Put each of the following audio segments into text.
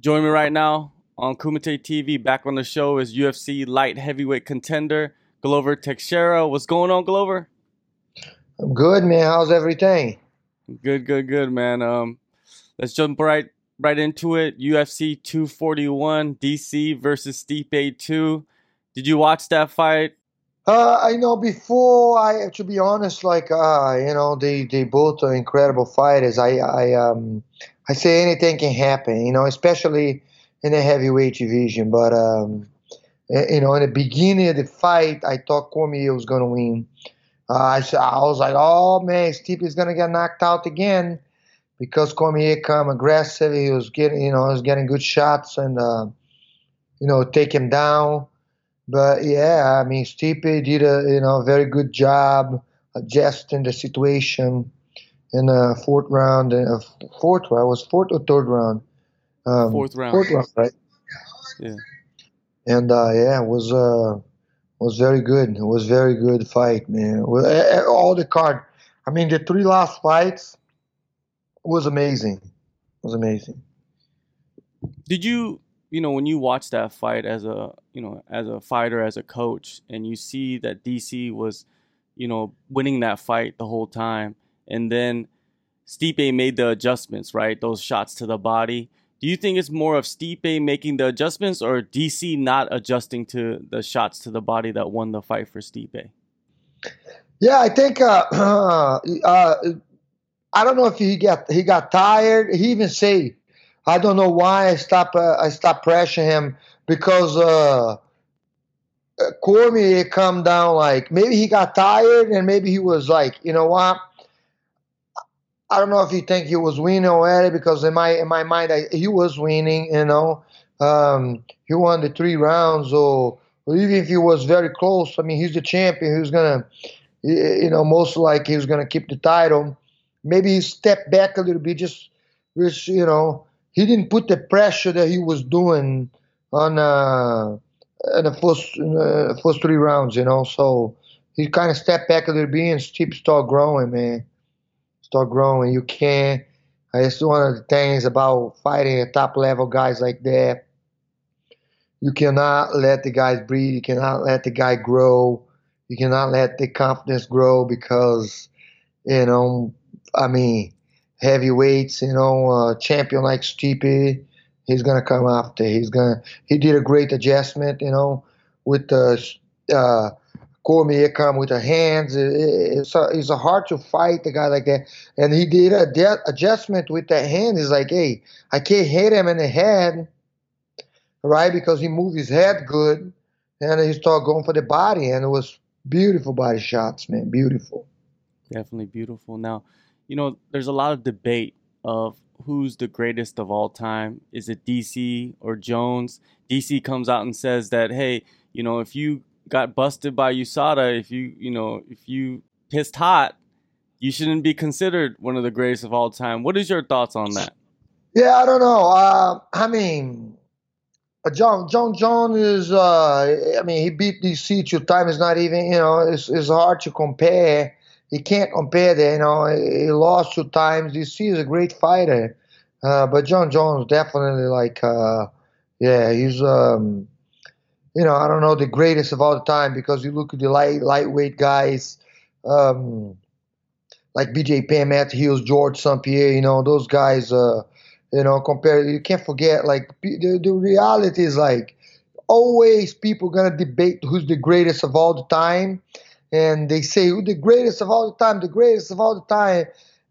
Join me right now on Kumite TV. Back on the show is UFC light heavyweight contender Glover Teixeira. What's going on, Glover? I'm good, man. How's everything? Good, good, good, man. Um, let's jump right right into it. UFC 241, DC versus Stipe 2. Did you watch that fight? Uh, I know before I, to be honest, like uh, you know, they they both are incredible fighters. I I um I say anything can happen, you know, especially in the heavyweight division. But um, you know, in the beginning of the fight, I thought Cormier was gonna win. Uh, I I was like, oh man, Stipe is gonna get knocked out again because Cormier come aggressive. He was getting, you know, he was getting good shots and uh, you know take him down. But yeah, I mean, Stipe did a you know very good job adjusting the situation in the fourth round. Uh, fourth round was fourth or third round. Um, fourth round. Fourth round, right? Yeah. And uh, yeah, it was uh, was very good. It was very good fight, man. All the card. I mean, the three last fights was amazing. It was amazing. Did you you know when you watch that fight as a you know as a fighter as a coach and you see that DC was you know winning that fight the whole time and then Stipe made the adjustments right? Those shots to the body. Do you think it's more of Stipe making the adjustments or DC not adjusting to the shots to the body that won the fight for Stipe? Yeah I think uh, uh, I don't know if he got he got tired. He even say I don't know why I stop Uh, I stop pressuring him because uh, uh, Cormier come down like maybe he got tired and maybe he was like, you know what? I don't know if you think he was winning already because in my in my mind I, he was winning. You know, um, he won the three rounds or, or even if he was very close. I mean, he's the champion. He's gonna, you know, most like he's gonna keep the title. Maybe he stepped back a little bit, just, just you know he didn't put the pressure that he was doing on uh, in the first uh, first three rounds, you know. So he kind of stepped back a little bit and Steve start growing, man. Start growing. You can't. It's one of the things about fighting top level guys like that. You cannot let the guys breathe. You cannot let the guy grow. You cannot let the confidence grow because, you know, I mean, heavyweights, you know, champion like Stipe, he's gonna come after. He's gonna. He did a great adjustment, you know, with the uh, Cormier come with the hands. it's a, it's a hard to fight a guy like that, and he did a de- adjustment with that hand. He's like, hey, I can't hit him in the head, right? Because he moved his head good, and he started going for the body, and it was beautiful body shots, man, beautiful. Definitely beautiful. Now you know, there's a lot of debate of who's the greatest of all time. Is it DC or Jones? DC comes out and says that, hey, you know, if you got busted by USADA, if you, you know, if you pissed hot, you shouldn't be considered one of the greatest of all time. What is your thoughts on that? Yeah, I don't know. Uh, I mean, uh, John John John is. Uh, I mean, he beat DC two times. Not even you know. It's, it's hard to compare you can't compare that. You know, he lost two times. DC is a great fighter, uh, but Jon Jones definitely like, uh, yeah, he's, um, you know, I don't know the greatest of all the time because you look at the light lightweight guys, um, like BJ Penn, Matt Hughes, Georges St. Pierre. You know, those guys. Uh, you know, compare. You can't forget. Like the, the reality is like always people gonna debate who's the greatest of all the time and they say who the greatest of all the time, the greatest of all the time,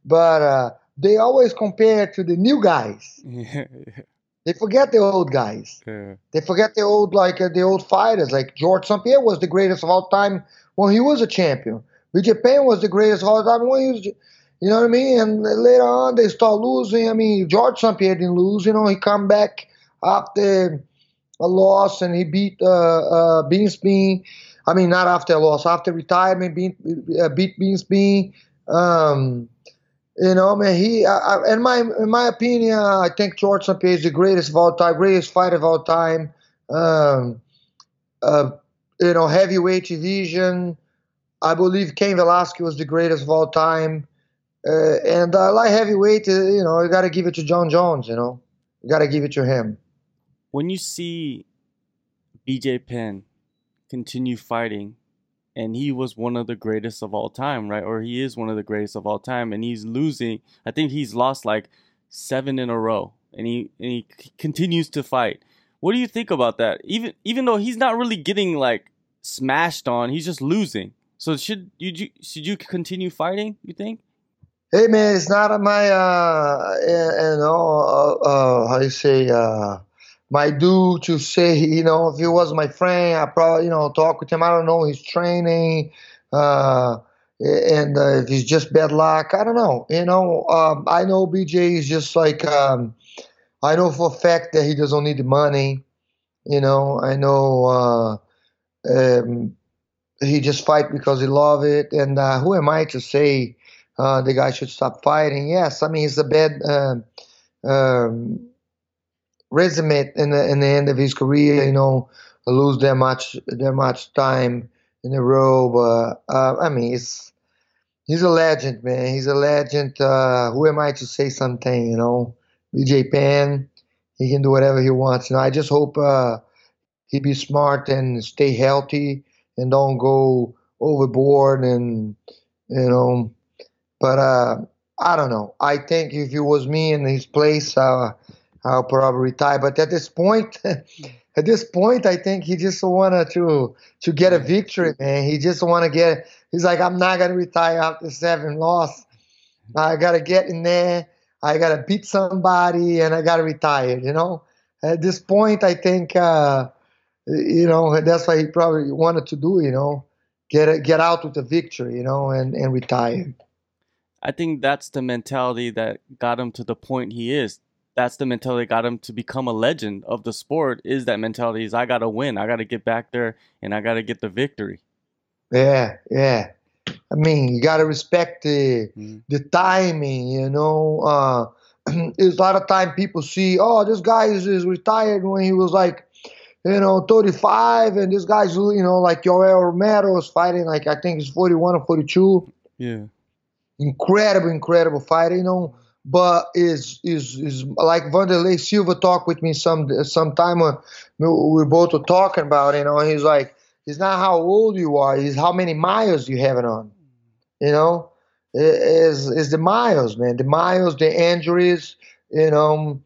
but uh, they always compare to the new guys. They forget the old guys. Yeah. They forget the old like uh, the old fighters. Like Georges St. Pierre was the greatest of all time when he was a champion. BJ Penn was the greatest of all time when he was. You know what I mean? And later on, they start losing. I mean, Georges St. Pierre didn't lose. You know, he come back after a loss and he beat uh, uh. I mean, not after a loss, after retirement, being, uh, beat. Um, you know, man, he, I, in my in my opinion, I think Georges St. Pierre is the greatest of all time, greatest fighter of all time. Um, uh, you know, heavyweight division. I believe Cain Velasquez was the greatest of all time. Uh, and light heavyweight, uh, you know, you got to give it to Jon Jones, you know. You got to give it to him. When you see BJ Penn continue fighting, and he was one of the greatest of all time, right? Or he is one of the greatest of all time, and he's losing. I think he's lost like seven in a row, and he and he continues to fight. What do you think about that? Even even though he's not really getting like smashed on, he's just losing. So should you should you continue fighting? You think? Hey man, it's not my uh, you know uh, uh, how you say uh, my due to say you know if he was my friend, I probably you know talk with him. I don't know his training. Uh, and uh, if he's just bad luck, I don't know. You know, um, I know BJ is just like um, I know for a fact that he doesn't need the money. You know, I know uh, um, he just fight because he love it. And uh, who am I to say uh, the guy should stop fighting? Yes, I mean he's a bad um, um, resume in the in the end of his career. You know, lose that much that much time in a row. But uh, I mean, it's he's a legend, man. He's a legend. Uh, who am I to say something? You know. BJ Penn. He can do whatever he wants. You know, I just hope uh, he be smart and stay healthy and don't go overboard and you know. But uh, I don't know. I think if it was me in his place, uh, I'll probably retire. But at this point, at this point, I think he just wanted to to get a victory, man. He just want to get. He's like, I'm not gonna retire after seven loss. I gotta get in there I got to beat somebody and I got to retire, you know. At this point, I think, uh, you know, that's what he probably wanted to do, you know, get get out with a victory, you know, and, and retire. I think that's the mentality that got him to the point he is. That's the mentality that got him to become a legend of the sport. Is that mentality? Is I got to win. I got to get back there, and I got to get the victory. Yeah, yeah. I mean, you got to respect the mm. the timing. You know, uh, there's a lot of time people see, oh, this guy is, is retired when he was like, you know, 35, and this guy's, you know, like Yoel Romero is fighting like I think he's 41 or 42. Yeah, incredible, incredible fighter. You know, but is is is like Wanderlei Silva talked with me some some time. Uh, we both were talking about. You know, he's like it's not how old you are, it's how many miles you have it on. You know, is is the miles, man. The miles, the injuries, you know,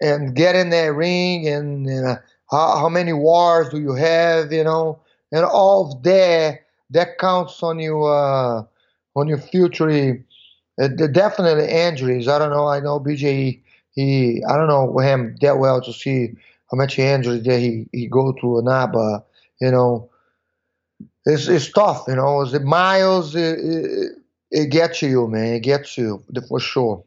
and get in that ring and you know, how how many wars do you have, you know, and all of that that counts on you uh, on your future. Uh, definitely injuries. I don't know. I know BJ. He I don't know him that well to see how much injuries that he he go through or not, but you know, it's, it's tough, you know, the miles, it, it, it gets you, man. It gets you for sure.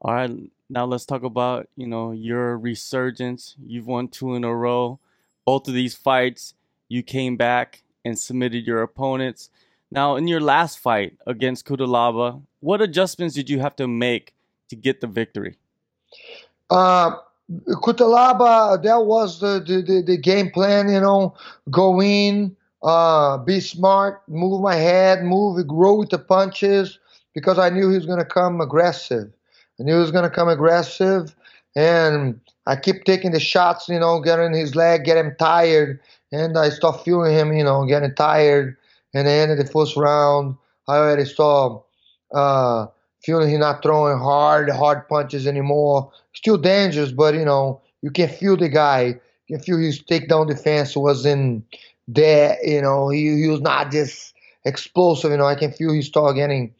All right. Now let's talk about, you know, your resurgence. You've won two in a row. Both of these fights, you came back and submitted your opponents. Now, in your last fight against Cutelaba, what adjustments did you have to make to get the victory? Uh, Cutelaba, that was the, the, the, game plan, you know, go in, uh, be smart, move my head, move, grow with the punches, because I knew he was going to come aggressive. I knew he was going to come aggressive, and I keep taking the shots, you know, getting his leg, get him tired, and I start feeling him, you know, getting tired. And the end of the first round, I already saw uh, feeling he's not throwing hard, hard punches anymore. Still dangerous, but you know, you can feel the guy. You can feel his takedown defense wasn't there. You know, he, he was not just explosive. You know, I can feel he started getting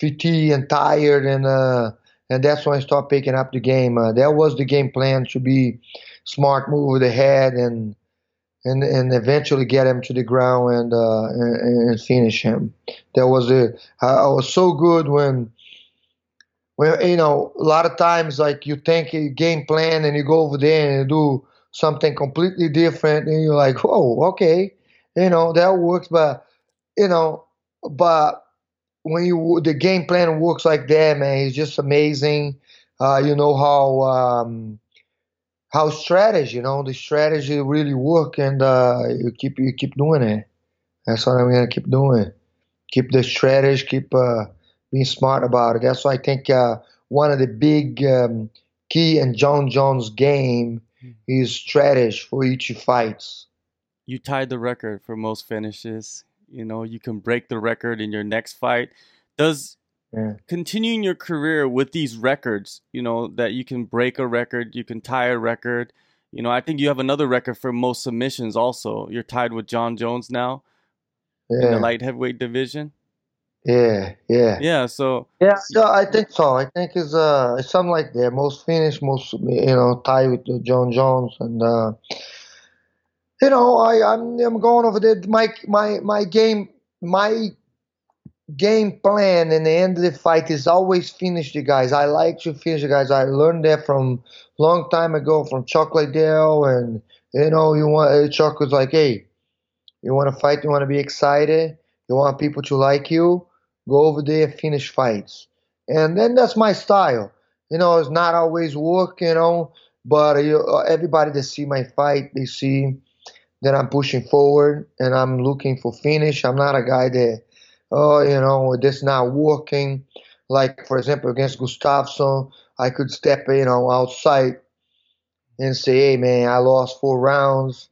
fatigued and tired, and uh, and that's when I start picking up the game. Uh, that was the game plan to be smart, move with the head, and and and eventually get him to the ground and uh, and, and finish him. That was it. I, was so good when well, you know, a lot of times like you think a game plan and you go over there and do something completely different and you're like, whoa, okay, you know, that works. But, you know, but when you, the game plan works like that, man, it's just amazing. Uh, you know how, um, how strategy, you know, the strategy really work and, uh, you keep, you keep doing it. That's what I'm to keep doing. Keep the strategy, keep, uh, being smart about it. That's why I think uh, one of the big um, key in Jon Jones' game is strategy for each fights. You tied the record for most finishes. You know, you can break the record in your next fight. Does yeah. continuing your career with these records, you know, that you can break a record, you can tie a record. You know, I think you have another record for most submissions also. You're tied with Jon Jones now yeah. in the light heavyweight division. Yeah, yeah, yeah. So yeah, so I think so. I think it's uh it's something like that. Most finished, most you know, tied with Jon Jones, and uh you know, I I'm I'm going over there. My my my game my game plan in the end of the fight is always finish the guys. I like to finish the guys. I learned that from long time ago from Chuck Liddell, and you know, you want uh, Chuck was like, hey, you want to fight, you want to be excited, you want people to like you, go over there, finish fights, and then that's my style. You know, it's not always work, you know, but you, uh, everybody that see my fight, they see that I'm pushing forward and I'm looking for finish. I'm not a guy that oh, you know, this not working. Like, for example, against Gustafsson, I could step, you know, outside and say, hey, man, I lost four rounds.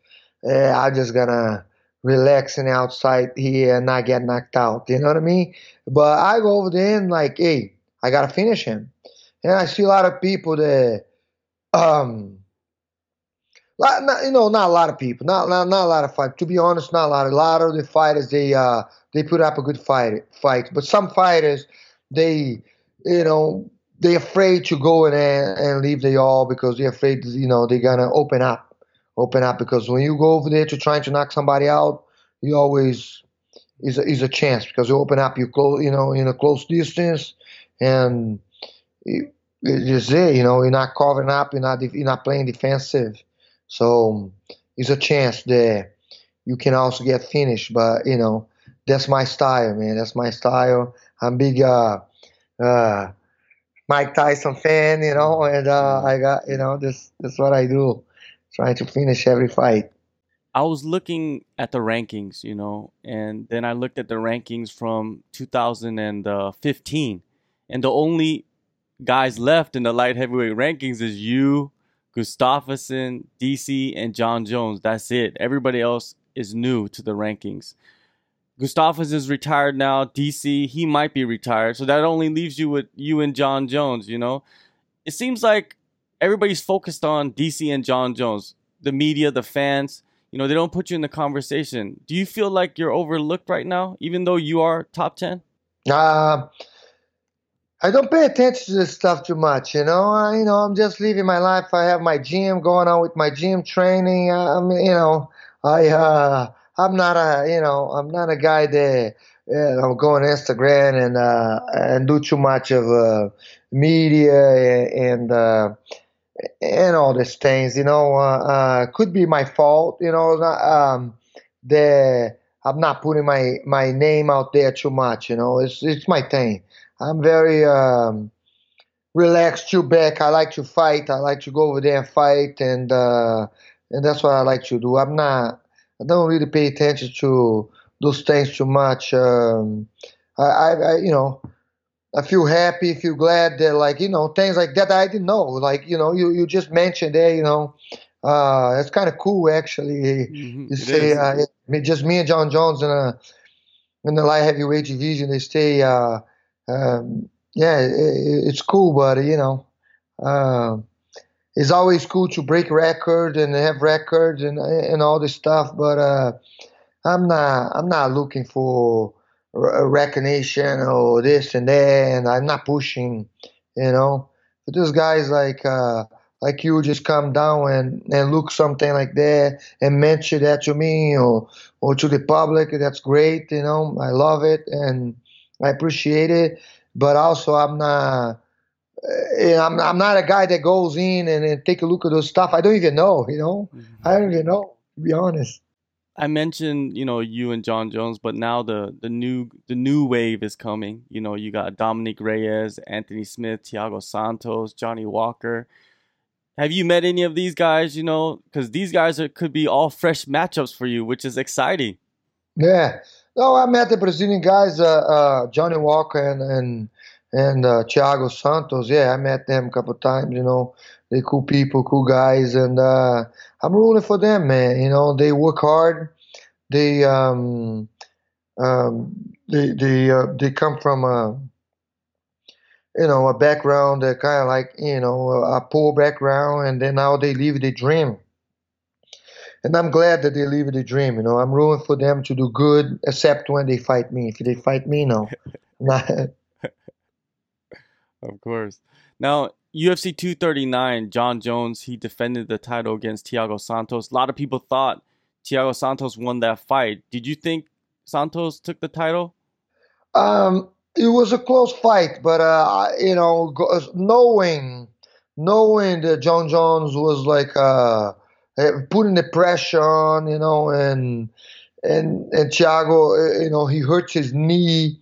Uh, I'm just going to relax and outside here and not get knocked out. You know what I mean? But I go over there and, like, hey, I got to finish him. And I see a lot of people that, um, you know, not a lot of people, not, not not a lot of fighters. To be honest, not a lot. A lot of the fighters they uh they put up a good fight fight, but some fighters they you know they're afraid to go in there and leave the all because they're afraid you know they're gonna open up, open up because when you go over there to trying to knock somebody out, you always is a, is a chance because you open up you close you know in a close distance and. You, it's there, you know, you're not covering up, you're not you're not playing defensive. So it's a chance that you can also get finished. But you know, that's my style, man. That's my style. I'm big uh, uh, Mike Tyson fan, you know, and uh, I got you know this. That's what I do, trying to finish every fight. I was looking at the rankings, you know, and then I looked at the rankings from 2015, and the only guys left in the light heavyweight rankings is you, Gustafsson, DC, and Jon Jones. That's it. Everybody else is new to the rankings. Gustafsson is retired now. DC, he might be retired. So that only leaves you with you and Jon Jones, you know? It seems like everybody's focused on DC and Jon Jones. The media, the fans, you know, they don't put you in the conversation. Do you feel like you're overlooked right now, even though you are top 10? Uh, I don't pay attention to this stuff too much, you know. I, you know, I'm just living my life. I have my gym going on with my gym training. I'm, you know, I, uh, I'm not a, you know, I'm not a guy that you know, go on Instagram and uh, and do too much of uh, media and uh, and all these things. You know, uh, uh, could be my fault. You know, um, that I'm not putting my my name out there too much. You know, it's it's my thing. I'm very um, relaxed, chill back. I like to fight. I like to go over there and fight, and uh, and that's what I like to do. I'm not. I don't really pay attention to those things too much. Um, I, I, I, you know, I feel happy, feel glad that like you know things like that I didn't know. Like you know, you you just mentioned there, you know. Uh, it's kind of cool actually. Mm-hmm. You say uh, just me and Jon Jones in a in the light heavyweight division. They stay. Uh, um, yeah, it, it's cool, but you know, uh, it's always cool to break records and have records and and all this stuff. But uh, I'm not I'm not looking for recognition or this and that, and I'm not pushing. You know, but those guys like uh, like you just come down and, and look something like that and mention that to me or or to the public. That's great. You know, I love it and I appreciate it, but also I'm not. Uh, I'm, I'm not a guy that goes in and, and take a look at those stuff. I don't even know, you know. Mm-hmm. I don't even know, to be honest. I mentioned, you know, you and Jon Jones, but now the the new the new wave is coming. You know, you got Dominick Reyes, Anthony Smith, Thiago Santos, Johnny Walker. Have you met any of these guys? You know, because these guys are, could be all fresh matchups for you, which is exciting. Yeah, no, I met the Brazilian guys, uh, uh, Johnny Walker and, and and uh, Thiago Santos. Yeah, I met them a couple times. You know, they cool people, cool guys, and uh, I'm rooting for them, man. You know, they work hard. They um, um, they they uh, they come from a you know a background that kind of like you know a poor background, and then now they live the dream. And I'm glad that they live the dream. You know, I'm rooting for them to do good, except when they fight me. If they fight me, no. of course. Now, UFC 239, Jon Jones, he defended the title against Thiago Santos. A lot of people thought Thiago Santos won that fight. Did you think Santos took the title? Um, it was a close fight, but uh, you know, knowing knowing that Jon Jones was like uh, putting the pressure on, you know, and and and Thiago, uh, you know, he hurt his knee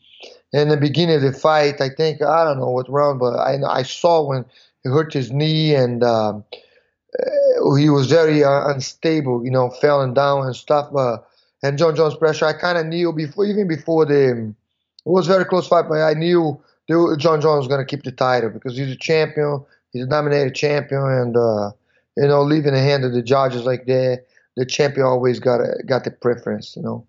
in the beginning of the fight. I think I don't know what round, but I I saw when he hurt his knee and um, uh, he was very uh, unstable, you know, falling down and stuff. Uh, and Jon Jones pressure, I kind of knew before, even before the, it was very close fight, but I knew Jon Jones was to keep the title because he's a champion, he's a nominated champion, and uh, you know, leaving the hand of the judges like that, the champion always got a, got the preference, you know.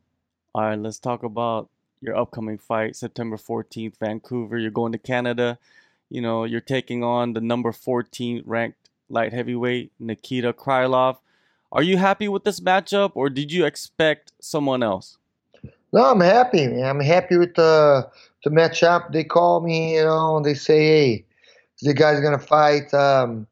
All right, let's talk about your upcoming fight, September 14th, Vancouver. You're going to Canada. You know, you're taking on the number 14 ranked light heavyweight, Nikita Krylov. Are you happy with this matchup or did you expect someone else? No, I'm happy, man. I'm happy with the the matchup. They call me, you know, they say, hey, the guy's gonna fight. Um,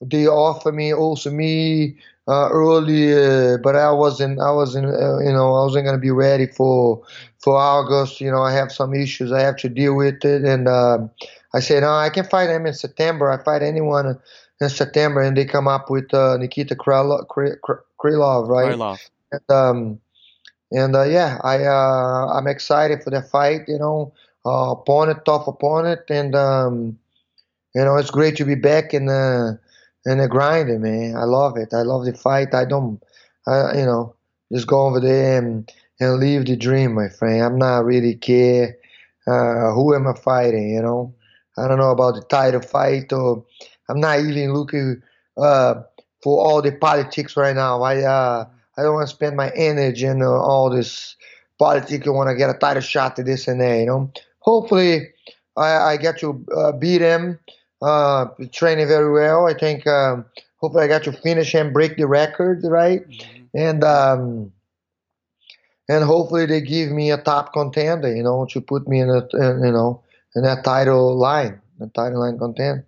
they offer me also me uh, early, uh, but I wasn't. I wasn't. Uh, you know, I wasn't gonna be ready for for August. You know, I have some issues I have to deal with it, and um, I said, no, I can fight him in September. I fight anyone in September, and they come up with uh, Nikita Krylov, Krylov right? Krylov. And, um, and uh, yeah, I uh, I'm excited for the fight. You know, opponent, tough opponent, and um, you know it's great to be back in the and the grinding, man. I love it. I love the fight. I don't, I, you know, just go over there and, and live the dream, my friend. I'm not really care uh, who am I fighting, you know. I don't know about the title fight or I'm not even looking uh, for all the politics right now. I uh, I don't want to spend my energy in all this politics. I want to get a title shot to this and that, you know. Hopefully, I, I get to uh, beat him uh, training very well. I think um, hopefully I got to finish and break the record, right? Mm-hmm. And um, and hopefully they give me a top contender, you know, to put me in a you know in that title line, the title line contender.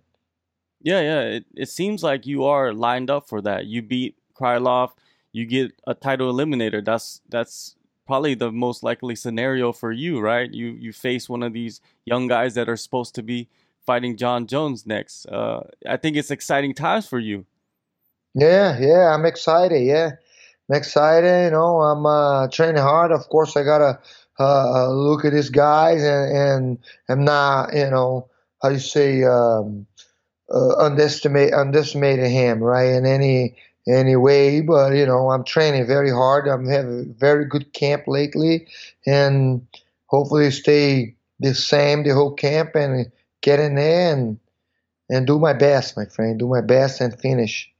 Yeah, yeah. It, it seems like you are lined up for that. You beat Krylov, you get a title eliminator. That's that's probably the most likely scenario for you, right? You you face one of these young guys that are supposed to be fighting Jon Jones next. Uh, I think it's exciting times for you. Yeah, yeah, I'm excited. Yeah, I'm excited. You know, I'm uh, training hard. Of course, I gotta uh, uh look at these guys and and I'm not, you know, how you say, um, uh, underestimate underestimating him, right? In any any way, but you know, I'm training very hard. I'm having very good camp lately, and hopefully stay the same the whole camp and get in there and and do my best, my friend. Do my best and finish.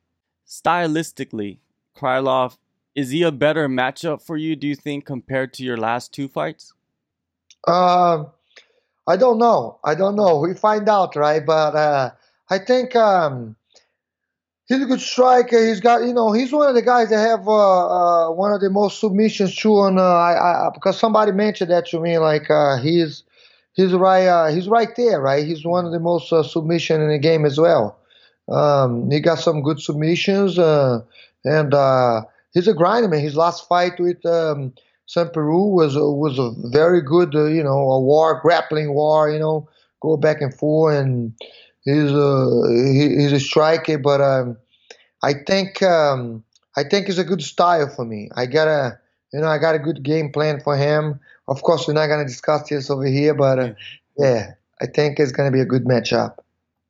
Stylistically, Krylov, is he a better matchup for you, do you think, compared to your last two fights? Uh, I don't know. I don't know. We find out, right? But uh, I think um, he's a good striker. He's got, you know, he's one of the guys that have uh, uh, one of the most submissions too. On uh, I, I, because somebody mentioned that to me, like uh, he's he's right. Uh, he's right there, right? He's one of the most uh, submission in the game as well. Um, he got some good submissions, uh, and uh, he's a grinder man. His last fight with um, Saint Preux was was a very good, uh, you know, a war, grappling war. You know, go back and forth, and he's a he's a striker. But um, I think um, I think it's a good style for me. I got a you know I got a good game plan for him. Of course, we're not going to discuss this over here, but uh, yeah, I think it's going to be a good matchup.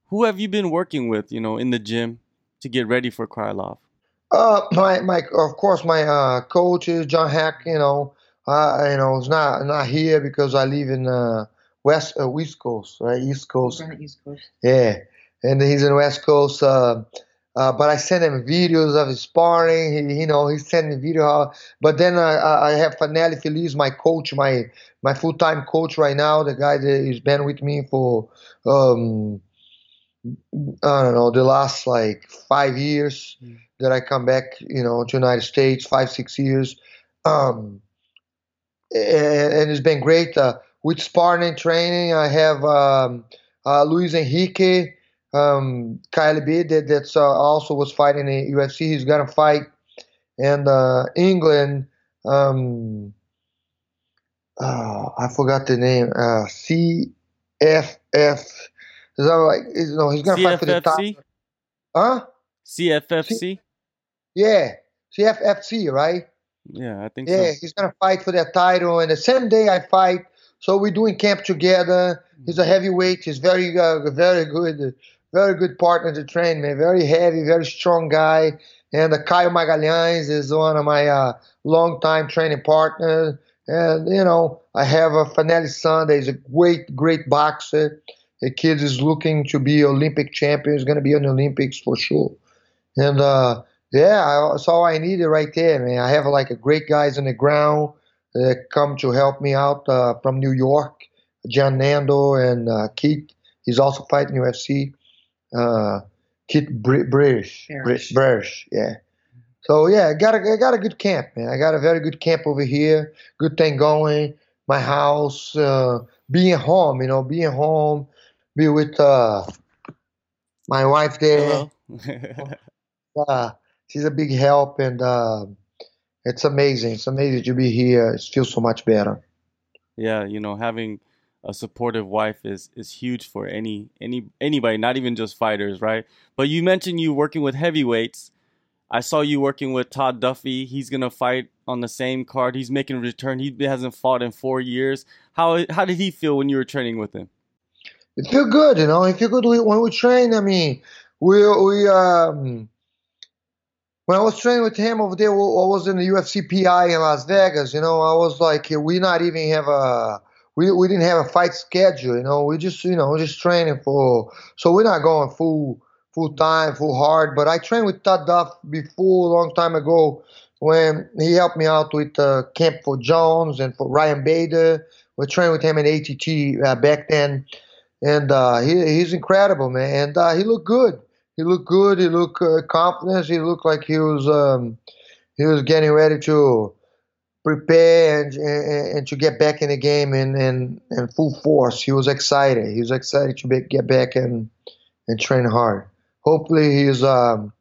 Who have you been working with, you know, in the gym to get ready for Krylov? Uh, my, my, of course, my uh, coach is John Hack. You know, uh, you know, it's not not here because I live in uh, West uh, West Coast, right? East Coast. East Coast. Yeah, and he's in West Coast. Uh, uh, but I send him videos of his sparring. He, you know, he sent me video. but then I, I have Fanelli Feliz, my coach, my my full time coach right now. The guy that has been with me for um, I don't know the last like five years mm. that I come back, you know, to United States, five six years, um, and, and, it's been great uh, with sparring training. I have um, uh, Luis Henrique um, B that that's uh, also was fighting in UFC. He's gonna fight in uh, England. Um, uh, I forgot the name. Uh, CFF. Is that like? Is, no, he's gonna CFFC? fight for the top. Huh? CFFC. C- yeah, CFFC, right? Yeah, I think. Yeah, so. he's gonna fight for that title, and the same day I fight. So we're doing camp together. He's a heavyweight. He's very, uh, very good very good partner to train, man. Very heavy, very strong guy. And uh, Caio Magalhães is one of my uh, long-time training partners. And, you know, I have a Fanelli son that is a great, great boxer. The kid is looking to be Olympic champion. He's going to be in the Olympics for sure. And, uh, yeah, that's all I needed right there, man. I have like a great guys on the ground that come to help me out uh, from New York. John Nando and uh, Keith. He's also fighting UFC uh, Kit British, British, yeah. So yeah, I got a I got a good camp, man. I got a very good camp over here. Good thing going. My house, uh, being home, you know, being home, be with uh, my wife there. uh, she's a big help, and uh, it's amazing. It's amazing to be here. It feels so much better. Yeah, you know, having a supportive wife is is huge for any any anybody, not even just fighters, right? But you mentioned you working with heavyweights. I saw you working with Todd Duffy. He's gonna fight on the same card. He's making a return. He hasn't fought in four years. How how did he feel when you were training with him? It feel good, you know. It feel good when we train. I mean, we we um when I was training with him over there, I was in the UFC PI in Las Vegas. You know, I was like, we not even have a we, we didn't have a fight schedule, you know. We just you know just training for so we're not going full full time, full hard. But I trained with Todd Duff before a long time ago when he helped me out with uh, camp for Jones and for Ryan Bader. We trained with him in ATT uh, back then, and uh, he, he's incredible, man. And uh, he looked good. He looked good. He looked uh, confident. He looked like he was um, he was getting ready to prepare and, and, and, to get back in the game in, in full force. He was excited. He was excited to be, get back and and train hard. Hopefully he's. Um,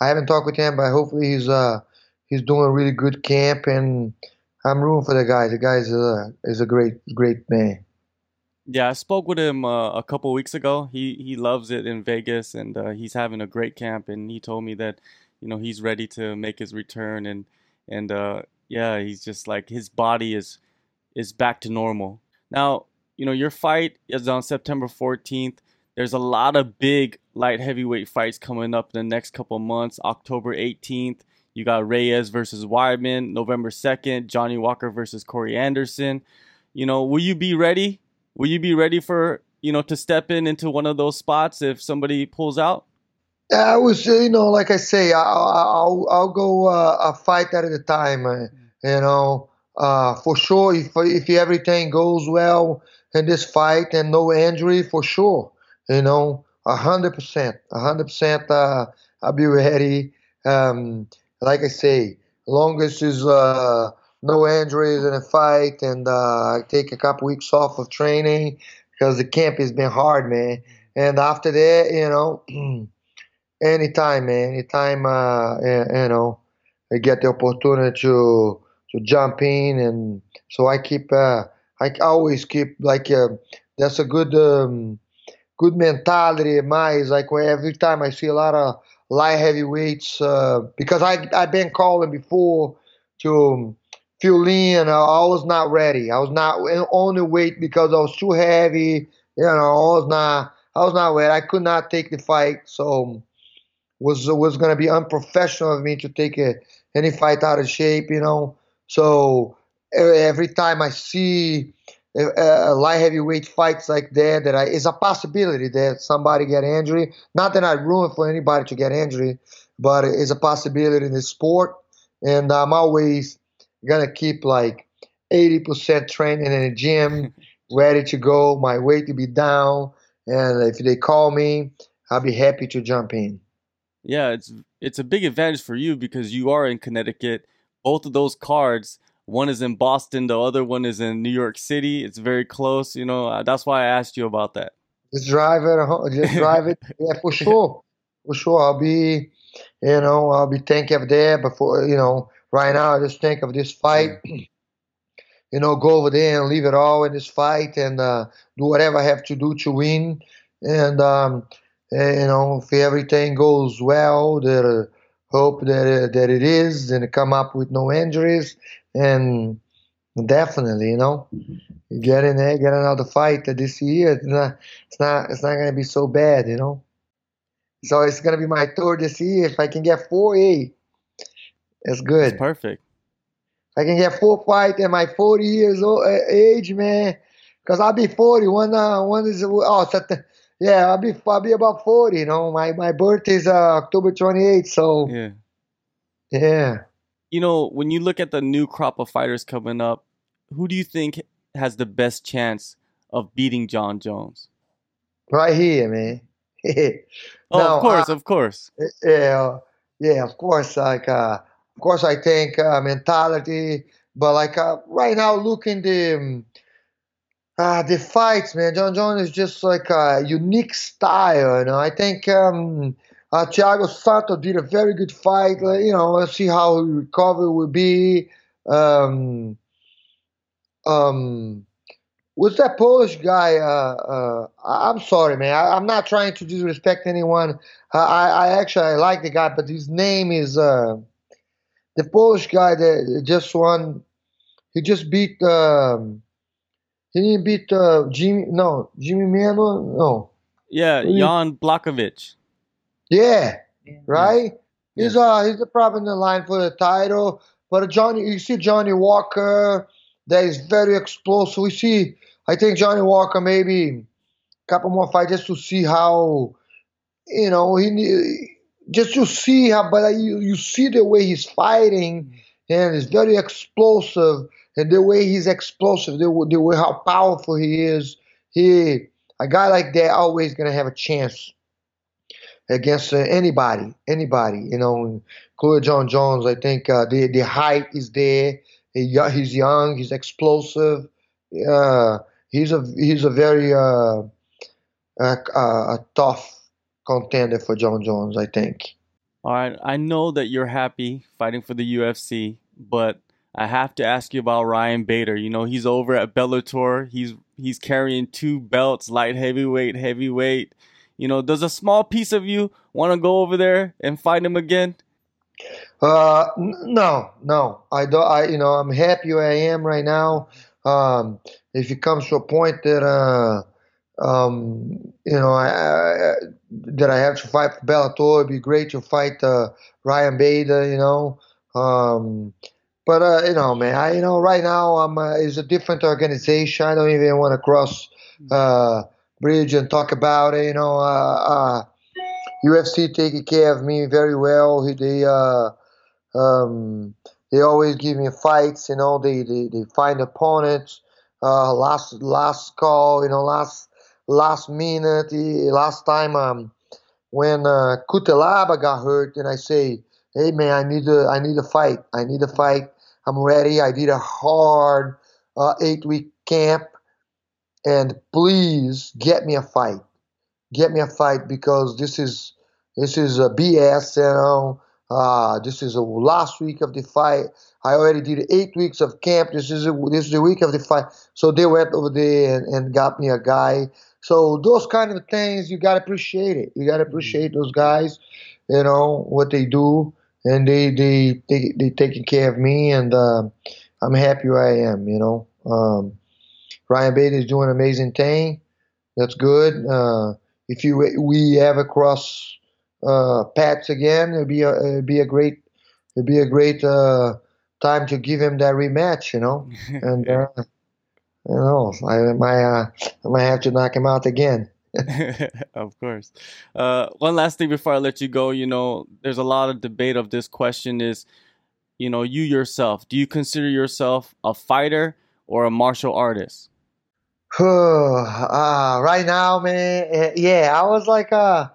I haven't talked with him, but hopefully he's uh, he's doing a really good camp, and I'm rooting for the guy. The guy is a is a great great man. Yeah, I spoke with him uh, a couple weeks ago. He he loves it in Vegas, and uh, he's having a great camp. And he told me that, you know, he's ready to make his return, and and uh, yeah, he's just like his body is is back to normal. Now, you know, your fight is on September 14th. There's a lot of big light heavyweight fights coming up in the next couple months. October 18th, you got Reyes versus Weidman. November 2nd, Johnny Walker versus Corey Anderson. You know, will you be ready? Will you be ready for, you know, to step in into one of those spots if somebody pulls out? I was, you know, like I say, I'll I'll, I'll go uh, a fight at a time. Uh, you know, uh, for sure, if if everything goes well in this fight and no injury, for sure, you know, a hundred percent, a hundred percent, uh, I'll be ready. Um, like I say, longest is uh, no injuries in a fight, and uh, I take a couple weeks off of training because the camp has been hard, man. And after that, you know. anytime, man. Anytime, uh, you know, I get the opportunity to to jump in, and so I keep, uh, I always keep like uh, that's a good, um, good mentality mine. Is like every time I see a lot of light heavyweights, uh, because I I've been calling before to fill in. I was not ready. I was not on the weight because I was too heavy. You know, I was not. I was not ready. I could not take the fight. So was was going to be unprofessional of me to take a, any fight out of shape, you know. So every time I see a light heavyweight fights like that that I, is a possibility that somebody get injury. Not that I ruin for anybody to get injury, but it's a possibility in the sport. And I'm always gonna keep like 80% training in the gym, ready to go. My weight to be down, and if they call me, I'll be happy to jump in. Yeah, it's it's a big advantage for you because you are in Connecticut. Both of those cards one is in Boston, the other one is in New York City. It's very close. You know, uh, that's why I asked you about that. Just drive it. Just drive it. Yeah, for sure. For sure. I'll be, you know, I'll be thinking of there before, you know, right now I just think of this fight. you know, go over there and leave it all in this fight and uh, do whatever I have to do to win. And, um, you know, if everything goes well, uh, hope that uh, that it is, and come up with no injuries, and definitely, you know, get in there, get another fight this year. It's not, it's not, it's not going to be so bad, you know. So it's going to be my third this year. If I can get four, hey, that's good. That's perfect. If I can get four fights at my 40 years old uh, age, man, because I'll be 40. One, uh, one is oh, yeah, I'll be I'll be about 40. You know, my my birthday is uh, October 28th, so yeah, yeah you know, when you look at the new crop of fighters coming up, who do you think has the best chance of beating Jon Jones? Right here, man. oh, of course, of course. Yeah, yeah, of course. Like, uh, of course, I think uh, mentality, but like uh, right now, looking the um, uh, the fights, man. Jon Jones is just like a unique style. You know, I think um, uh, Thiago Santos did a very good fight. Uh, you know, let's see how he recover will be. Um, um, was that Polish guy? Uh, uh, I'm sorry, man. I, am not trying to disrespect anyone. I, I actually I like the guy, but his name is uh, the Polish guy that just won. He just beat. Um, he didn't beat uh, Jimmy. No, Jimmy Mano. No. Yeah, Jan Blachowicz. Yeah, right. Yeah. He's uh he's probably in the line for the title. But Johnny, you see Johnny Walker, that is very explosive. We see, I think Johnny Walker maybe a couple more fights just to see how, you know, he just to see how. But you you see the way he's fighting, and it's very explosive, and the way he's explosive, the, the way how powerful he is. He a guy like that always gonna have a chance against uh, anybody, anybody. You know, including Jon Jones. I think uh, the the height is there. He, he's young. He's explosive. Uh, he's a he's a very uh, a, a tough contender for Jon Jones. I think. All right, I know that you're happy fighting for the UFC, but I have to ask you about Ryan Bader. You know, he's over at Bellator. He's he's carrying two belts, light heavyweight, heavyweight. You know, does a small piece of you want to go over there and fight him again? Uh, no, no. I don't. I you know I'm happy where I am right now. Um, if it comes to a point that uh, um, you know, I, I, that I have to fight for Bellator, it'd be great to fight uh, Ryan Bader. You know, um, but uh, you know, man, I you know right now I'm uh, it's a different organization. I don't even want to cross. Uh, bridge and talk about it. You know, uh, uh, UFC taking care of me very well. They uh, um, they always give me fights. You know, they they, they find opponents. Uh, last last call. You know, last last minute. Last time um, when uh, Cutelaba got hurt, and I say, "Hey man, I need a I need a fight. I need a fight. I'm ready. I did a hard uh, eight week camp." and please get me a fight. Get me a fight because this is this is a BS. You know, uh, this is the last week of the fight. I already did eight weeks of camp. This is a, this is the week of the fight. So they went over there and, and got me a guy. So those kind of things you gotta appreciate it. You gotta appreciate those guys. You know what they do, and they they they they taking care of me, and uh, I'm happy where I am. You know. Um, Ryan Bader is doing an amazing thing. That's good. Uh, if you we ever cross uh, paths again, it'd be a it'd be a great it'd be a great uh, time to give him that rematch. You know, and uh, I don't know. I might, uh, I might have to knock him out again. of course. Uh, one last thing before I let you go, you know, there's a lot of debate of this question is, you know, you yourself, do you consider yourself a fighter or a martial artist? uh, right now, man, eh, yeah, I was like, uh,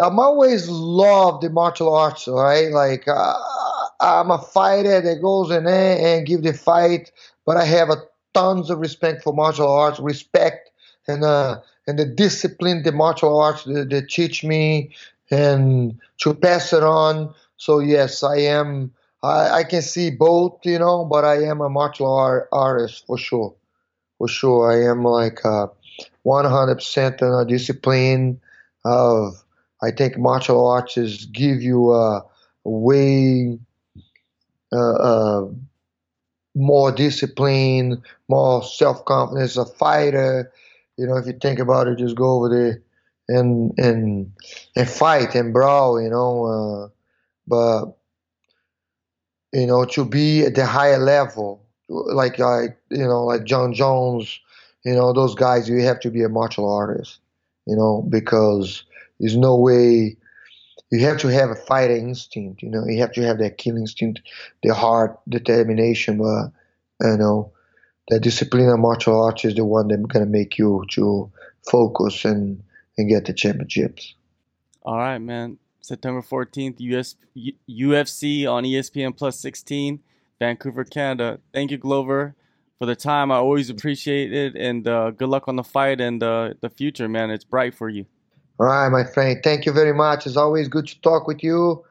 I'm always loved the martial arts, right? Like, uh, I'm a fighter that goes in there and give the fight, but I have a tons of respect for martial arts, respect and uh, and the discipline the martial arts they, they teach me and to pass it on. So yes, I am. I, I can see both, you know, but I am a martial art artist for sure, for sure. I am like uh, 100% in a discipline of. I think martial arts give you a way uh, uh, more discipline, more self confidence, a fighter you know, if you think about it, just go over there and and and fight and brawl. You know, uh, but you know to be at the higher level, like like you know like Jon Jones, you know those guys, you have to be a martial artist. You know, because there's no way you have to have a fighting instinct. You know, you have to have that killing instinct, the heart, determination. But you know, the discipline of martial arts is the one that's going to make you to focus and and get the championships. All right, man. September 14th, US, UFC on ESPN Plus 16, Vancouver, Canada. Thank you, Glover, for the time. I always appreciate it, and uh, good luck on the fight and uh, the future, man. It's bright for you. All right, my friend. Thank you very much. It's always good to talk with you.